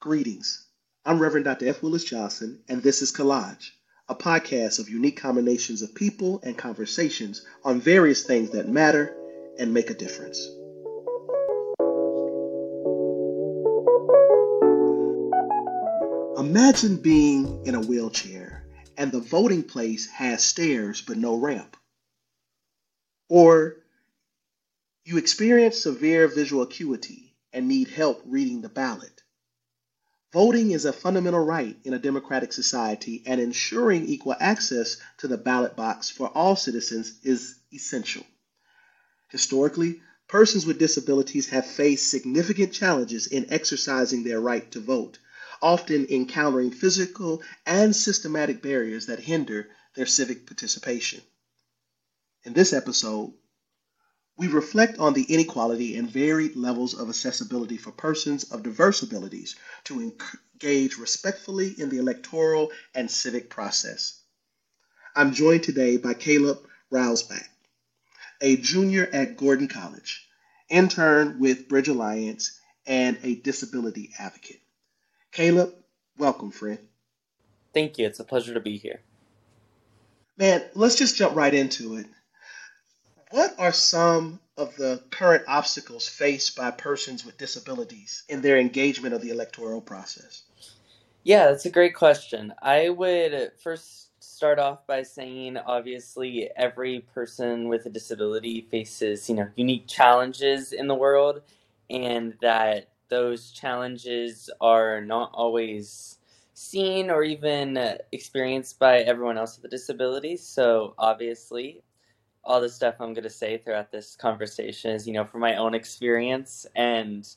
Greetings. I'm Reverend Dr. F. Willis Johnson, and this is Collage, a podcast of unique combinations of people and conversations on various things that matter and make a difference. Imagine being in a wheelchair and the voting place has stairs but no ramp. Or you experience severe visual acuity and need help reading the ballot. Voting is a fundamental right in a democratic society, and ensuring equal access to the ballot box for all citizens is essential. Historically, persons with disabilities have faced significant challenges in exercising their right to vote, often encountering physical and systematic barriers that hinder their civic participation. In this episode, we reflect on the inequality and varied levels of accessibility for persons of diverse abilities to engage respectfully in the electoral and civic process. I'm joined today by Caleb Railsback, a junior at Gordon College, intern with Bridge Alliance, and a disability advocate. Caleb, welcome, friend. Thank you. It's a pleasure to be here. Man, let's just jump right into it. What are some of the current obstacles faced by persons with disabilities in their engagement of the electoral process? Yeah, that's a great question. I would first start off by saying obviously every person with a disability faces, you know, unique challenges in the world and that those challenges are not always seen or even experienced by everyone else with a disability. So obviously, all the stuff I'm going to say throughout this conversation is, you know, from my own experience. And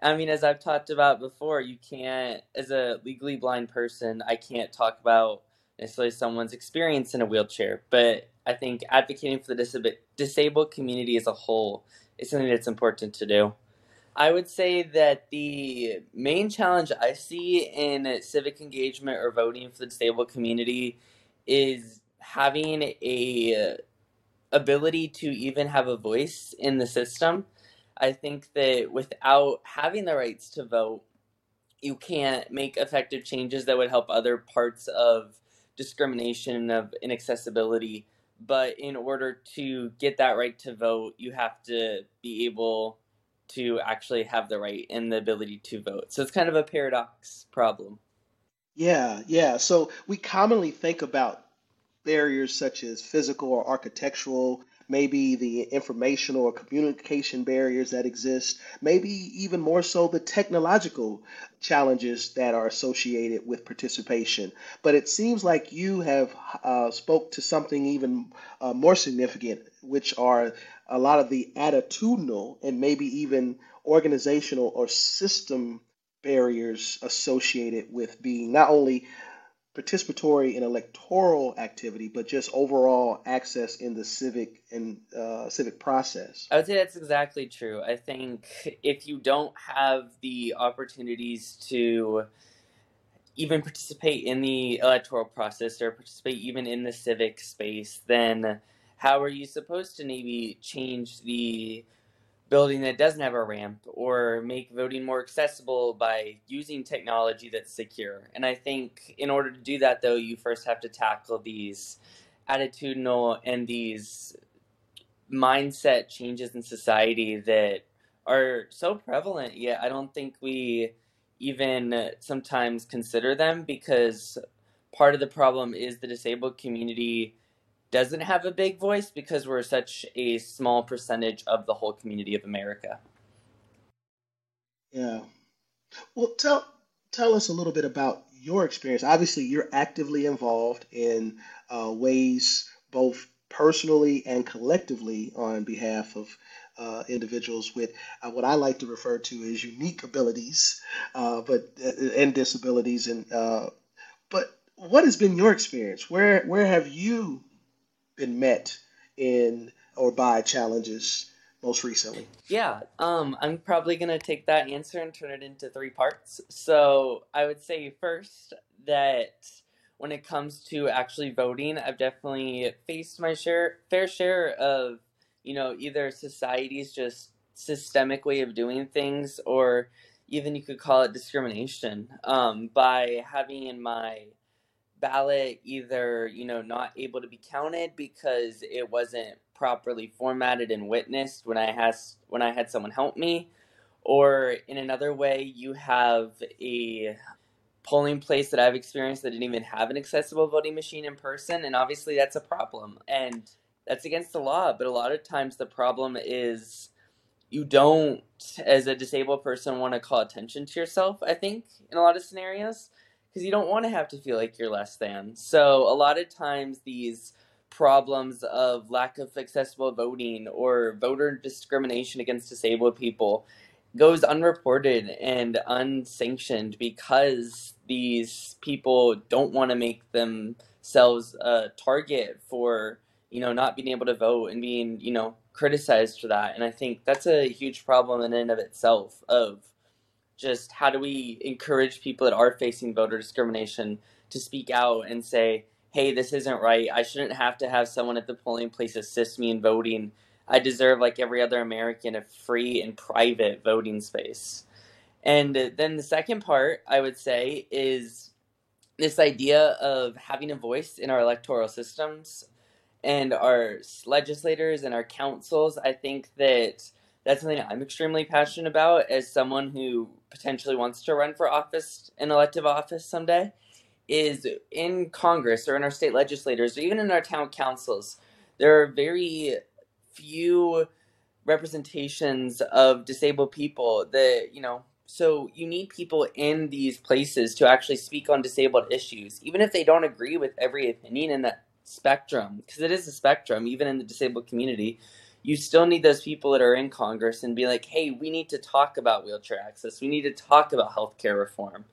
I mean, as I've talked about before, you can't, as a legally blind person, I can't talk about necessarily someone's experience in a wheelchair. But I think advocating for the disab- disabled community as a whole is something that's important to do. I would say that the main challenge I see in civic engagement or voting for the disabled community is having a ability to even have a voice in the system. I think that without having the rights to vote, you can't make effective changes that would help other parts of discrimination of inaccessibility. But in order to get that right to vote, you have to be able to actually have the right and the ability to vote. So it's kind of a paradox problem. Yeah, yeah. So we commonly think about barriers such as physical or architectural, maybe the informational or communication barriers that exist, maybe even more so the technological challenges that are associated with participation. But it seems like you have uh, spoke to something even uh, more significant, which are a lot of the attitudinal and maybe even organizational or system barriers associated with being not only participatory and electoral activity, but just overall access in the civic and uh, civic process. I would say that's exactly true. I think if you don't have the opportunities to even participate in the electoral process or participate even in the civic space, then how are you supposed to maybe change the building that doesn't have a ramp or make voting more accessible by using technology that's secure. And I think in order to do that, though, you first have to tackle these attitudinal and these mindset changes in society that are so prevalent, yet I don't think we even sometimes consider them because part of the problem is the disabled community doesn't have a big voice because we're such a small percentage of the whole community of America. Yeah. Well, tell tell us a little bit about your experience. Obviously, you're actively involved in uh, ways both personally and collectively on behalf of uh, individuals with uh, what I like to refer to as unique abilities, uh, but uh, and disabilities. And uh, but what has been your experience? Where where have you been met in or by challenges most recently? Yeah, um, I'm probably gonna take that answer and turn it into three parts. So I would say first that when it comes to actually voting, I've definitely faced my share fair share of you know either society's just systemic way of doing things or even you could call it discrimination um, by having in my ballot either you know not able to be counted because it wasn't properly formatted and witnessed when I has when I had someone help me, or in another way you have a polling place that I've experienced that didn't even have an accessible voting machine in person, and obviously that's a problem and that's against the law. But a lot of times the problem is you don't, as a disabled person, want to call attention to yourself. I think in a lot of scenarios because you don't want to have to feel like you're less than. So a lot of times these problems of lack of accessible voting or voter discrimination against disabled people goes unreported and unsanctioned because these people don't want to make themselves a target for you know not being able to vote and being you know criticized for that and i think that's a huge problem in and of itself of just how do we encourage people that are facing voter discrimination to speak out and say, hey, this isn't right. I shouldn't have to have someone at the polling place assist me in voting. I deserve, like every other American, a free and private voting space. And then the second part, I would say, is this idea of having a voice in our electoral systems and our legislators and our councils. I think that that's something I'm extremely passionate about as someone who potentially wants to run for office, an elective office someday, is in Congress or in our state legislators or even in our town councils, there are very few representations of disabled people that, you know, so you need people in these places to actually speak on disabled issues, even if they don't agree with every opinion in that spectrum, because it is a spectrum, even in the disabled community you still need those people that are in Congress and be like, hey, we need to talk about wheelchair access. We need to talk about healthcare reform.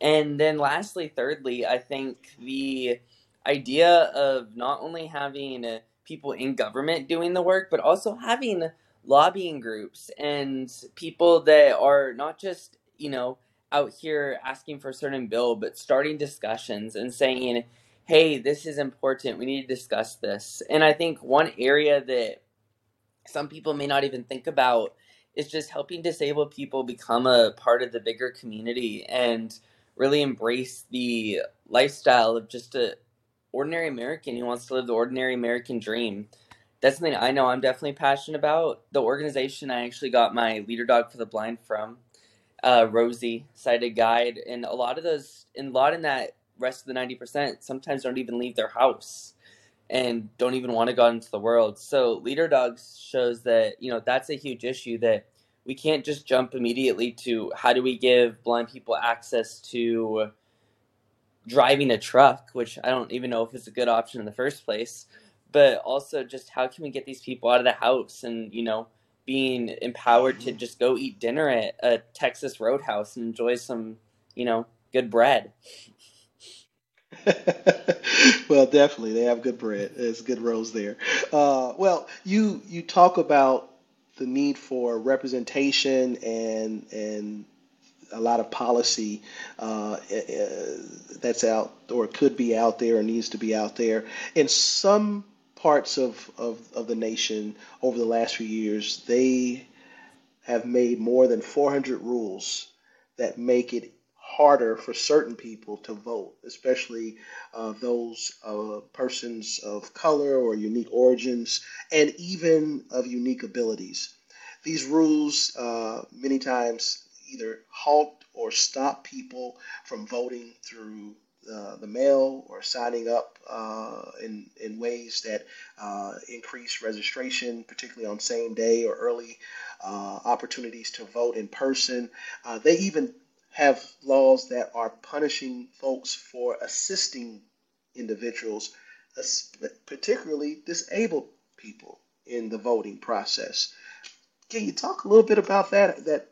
And then, lastly, thirdly, I think the idea of not only having people in government doing the work, but also having lobbying groups and people that are not just, you know, out here asking for a certain bill, but starting discussions and saying, hey, this is important. We need to discuss this. And I think one area that some people may not even think about is just helping disabled people become a part of the bigger community and really embrace the lifestyle of just a ordinary American who wants to live the ordinary American dream. That's something I know I'm definitely passionate about. The organization I actually got my leader dog for the blind from, uh, Rosie Sighted Guide, and a lot of those, and a lot in that rest of the ninety percent, sometimes don't even leave their house and don't even want to go out into the world. So leader dogs shows that, you know, that's a huge issue that we can't just jump immediately to how do we give blind people access to driving a truck, which I don't even know if it's a good option in the first place, but also just how can we get these people out of the house and, you know, being empowered to mm-hmm. just go eat dinner at a Texas Roadhouse and enjoy some, you know, good bread. well, definitely, they have good bread. There's good rows there. Uh, well, you you talk about the need for representation and and a lot of policy uh, uh, that's out or could be out there or needs to be out there. In some parts of, of, of the nation over the last few years, they have made more than 400 rules that make it harder for certain people to vote, especially uh, those uh, persons of color or unique origins, and even of unique abilities. These rules uh, many times either halt or stop people from voting through uh, the mail or signing up uh, in, in ways that uh, increase registration, particularly on same day or early uh, opportunities to vote in person. Uh, they even have laws that are punishing folks for assisting individuals, particularly disabled people, in the voting process. Can you talk a little bit about that? That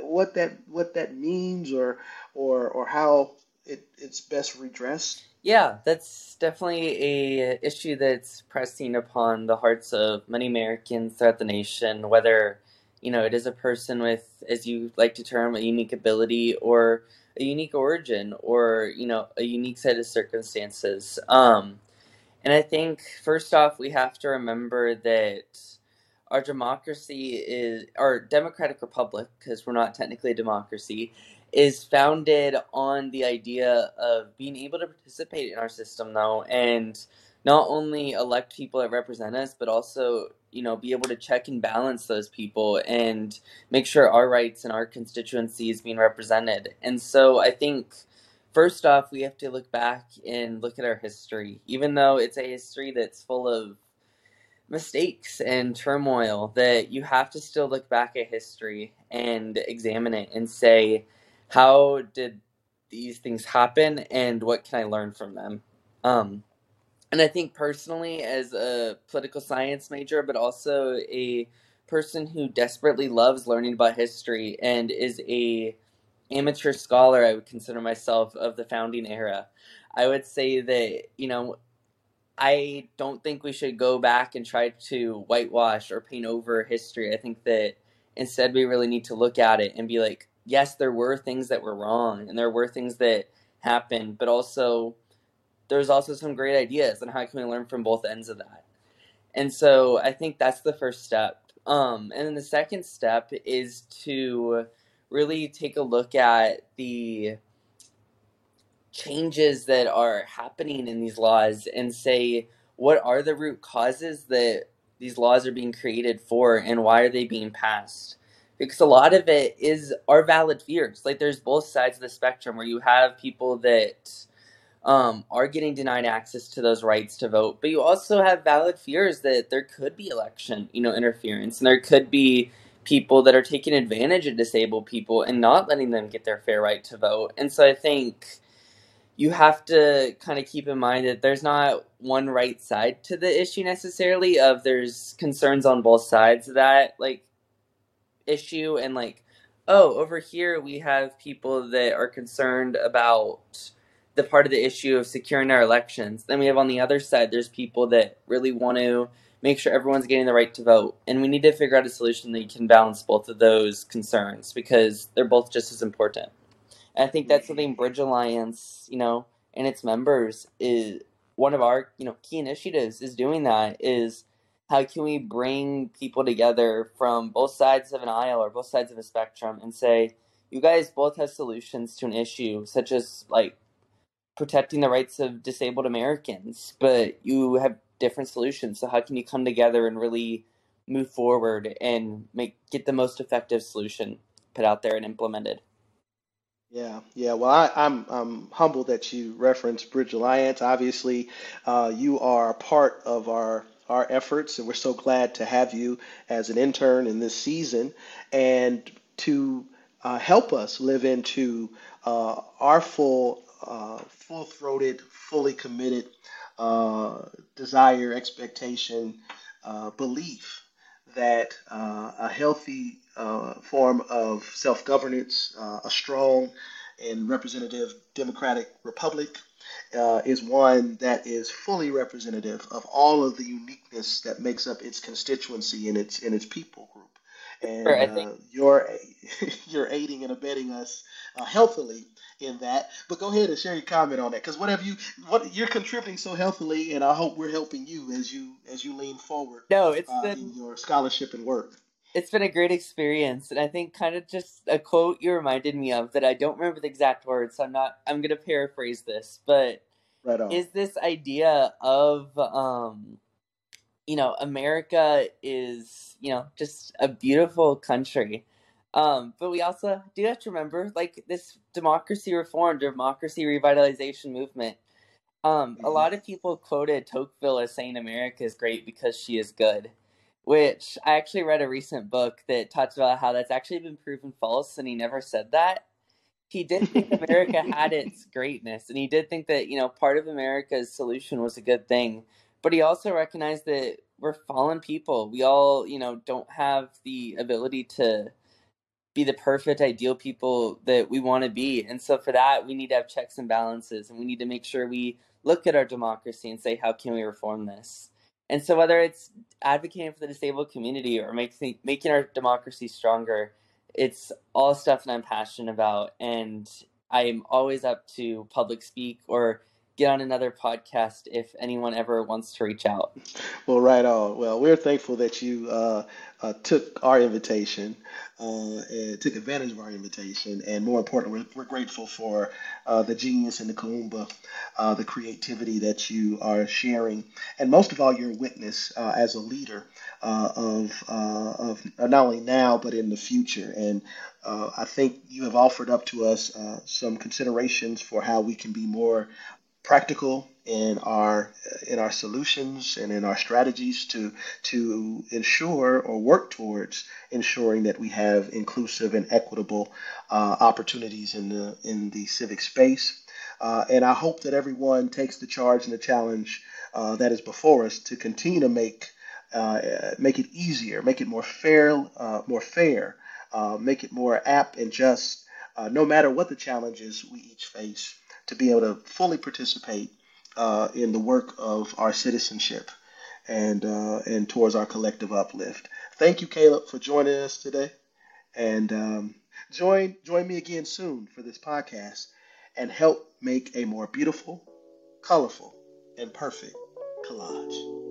what that what that means, or or or how it, it's best redressed? Yeah, that's definitely a issue that's pressing upon the hearts of many Americans throughout the nation, whether you know, it is a person with, as you like to term, a unique ability or a unique origin or, you know, a unique set of circumstances. Um, and I think, first off, we have to remember that our democracy is our democratic republic because we're not technically a democracy is founded on the idea of being able to participate in our system though and not only elect people that represent us but also you know be able to check and balance those people and make sure our rights and our constituency is being represented and so i think first off we have to look back and look at our history even though it's a history that's full of mistakes and turmoil that you have to still look back at history and examine it and say how did these things happen and what can I learn from them? Um, and I think personally, as a political science major, but also a person who desperately loves learning about history and is a amateur scholar, I would consider myself of the founding era. I would say that you know, I don't think we should go back and try to whitewash or paint over history. I think that instead we really need to look at it and be like, yes, there were things that were wrong and there were things that happened, but also there's also some great ideas and how can we learn from both ends of that. And so I think that's the first step. Um, and then the second step is to really take a look at the changes that are happening in these laws and say what are the root causes that these laws are being created for and why are they being passed because a lot of it is are valid fears. Like there's both sides of the spectrum where you have people that um, are getting denied access to those rights to vote, but you also have valid fears that there could be election, you know, interference, and there could be people that are taking advantage of disabled people and not letting them get their fair right to vote. And so I think you have to kind of keep in mind that there's not one right side to the issue necessarily of there's concerns on both sides of that like issue and like oh over here we have people that are concerned about the part of the issue of securing our elections. Then we have on the other side there's people that really want to make sure everyone's getting the right to vote. And we need to figure out a solution that can balance both of those concerns because they're both just as important. And i think that's something bridge alliance you know and its members is one of our you know key initiatives is doing that is how can we bring people together from both sides of an aisle or both sides of a spectrum and say you guys both have solutions to an issue such as like protecting the rights of disabled americans but you have different solutions so how can you come together and really move forward and make get the most effective solution put out there and implemented Yeah, yeah. Well, I, I'm I'm humbled that you referenced Bridge Alliance. Obviously, uh, you are part of our our efforts, and we're so glad to have you as an intern in this season and to uh, help us live into uh, our full, uh, full-throated, fully committed uh, desire, expectation, uh, belief that uh, a healthy uh, form of self-governance, uh, a strong and representative democratic republic uh, is one that is fully representative of all of the uniqueness that makes up its constituency and its and its people group. And Sure, I think you're you're aiding and abetting us uh, healthily in that. But go ahead and share your comment on that, because whatever you what you're contributing so healthily, and I hope we're helping you as you as you lean forward no, it's uh, in your scholarship and work. it's been a great experience and i think kind of just a quote you reminded me of that i don't remember the exact words so i'm not i'm going to paraphrase this but Right on. is this idea of um you know america is you know just a beautiful country um but we also do have to remember like this democracy reform democracy revitalization movement um a hmm lot of people quoted tocqueville as saying america is great because she is good which i actually read a recent book that talks about how that's actually been proven false and he never said that he did think America had its greatness, and he did think that you know part of America's solution was a good thing. But he also recognized that we're fallen people. We all you know don't have the ability to be the perfect ideal people that we want to be. And so for that, we need to have checks and balances and we need to make sure we look at our democracy and say, how can we reform this? And so whether it's advocating for the disabled community or making making our democracy stronger, it's all stuff that I'm passionate about and I'm always up to public speak or get on another podcast if anyone ever wants to reach out. Well, right on. Well, we're thankful that you uh, uh, took our invitation uh, and took advantage of our invitation. And more importantly, we're, we're grateful for uh, the genius and the kuumba, uh, the creativity that you are sharing. And most of all, your witness uh, as a leader of, of not only now, but in the future. And I think you have offered up to us some considerations for how we can be more practical in our in our solutions and in our strategies to to ensure or work towards ensuring that we have inclusive and equitable uh, opportunities in the in the civic space. Uh, and I hope that everyone takes the charge and the challenge uh, that is before us to continue to make uh, make it easier, make it more fair, uh, more fair, uh, make it more apt and just, no matter what the challenges we each face to be able to fully participate uh, in the work of our citizenship and uh, and towards our collective uplift. Thank you, Caleb, for joining us today, and um, join join me again soon for this podcast, and help make a more beautiful, colorful, and perfect collage.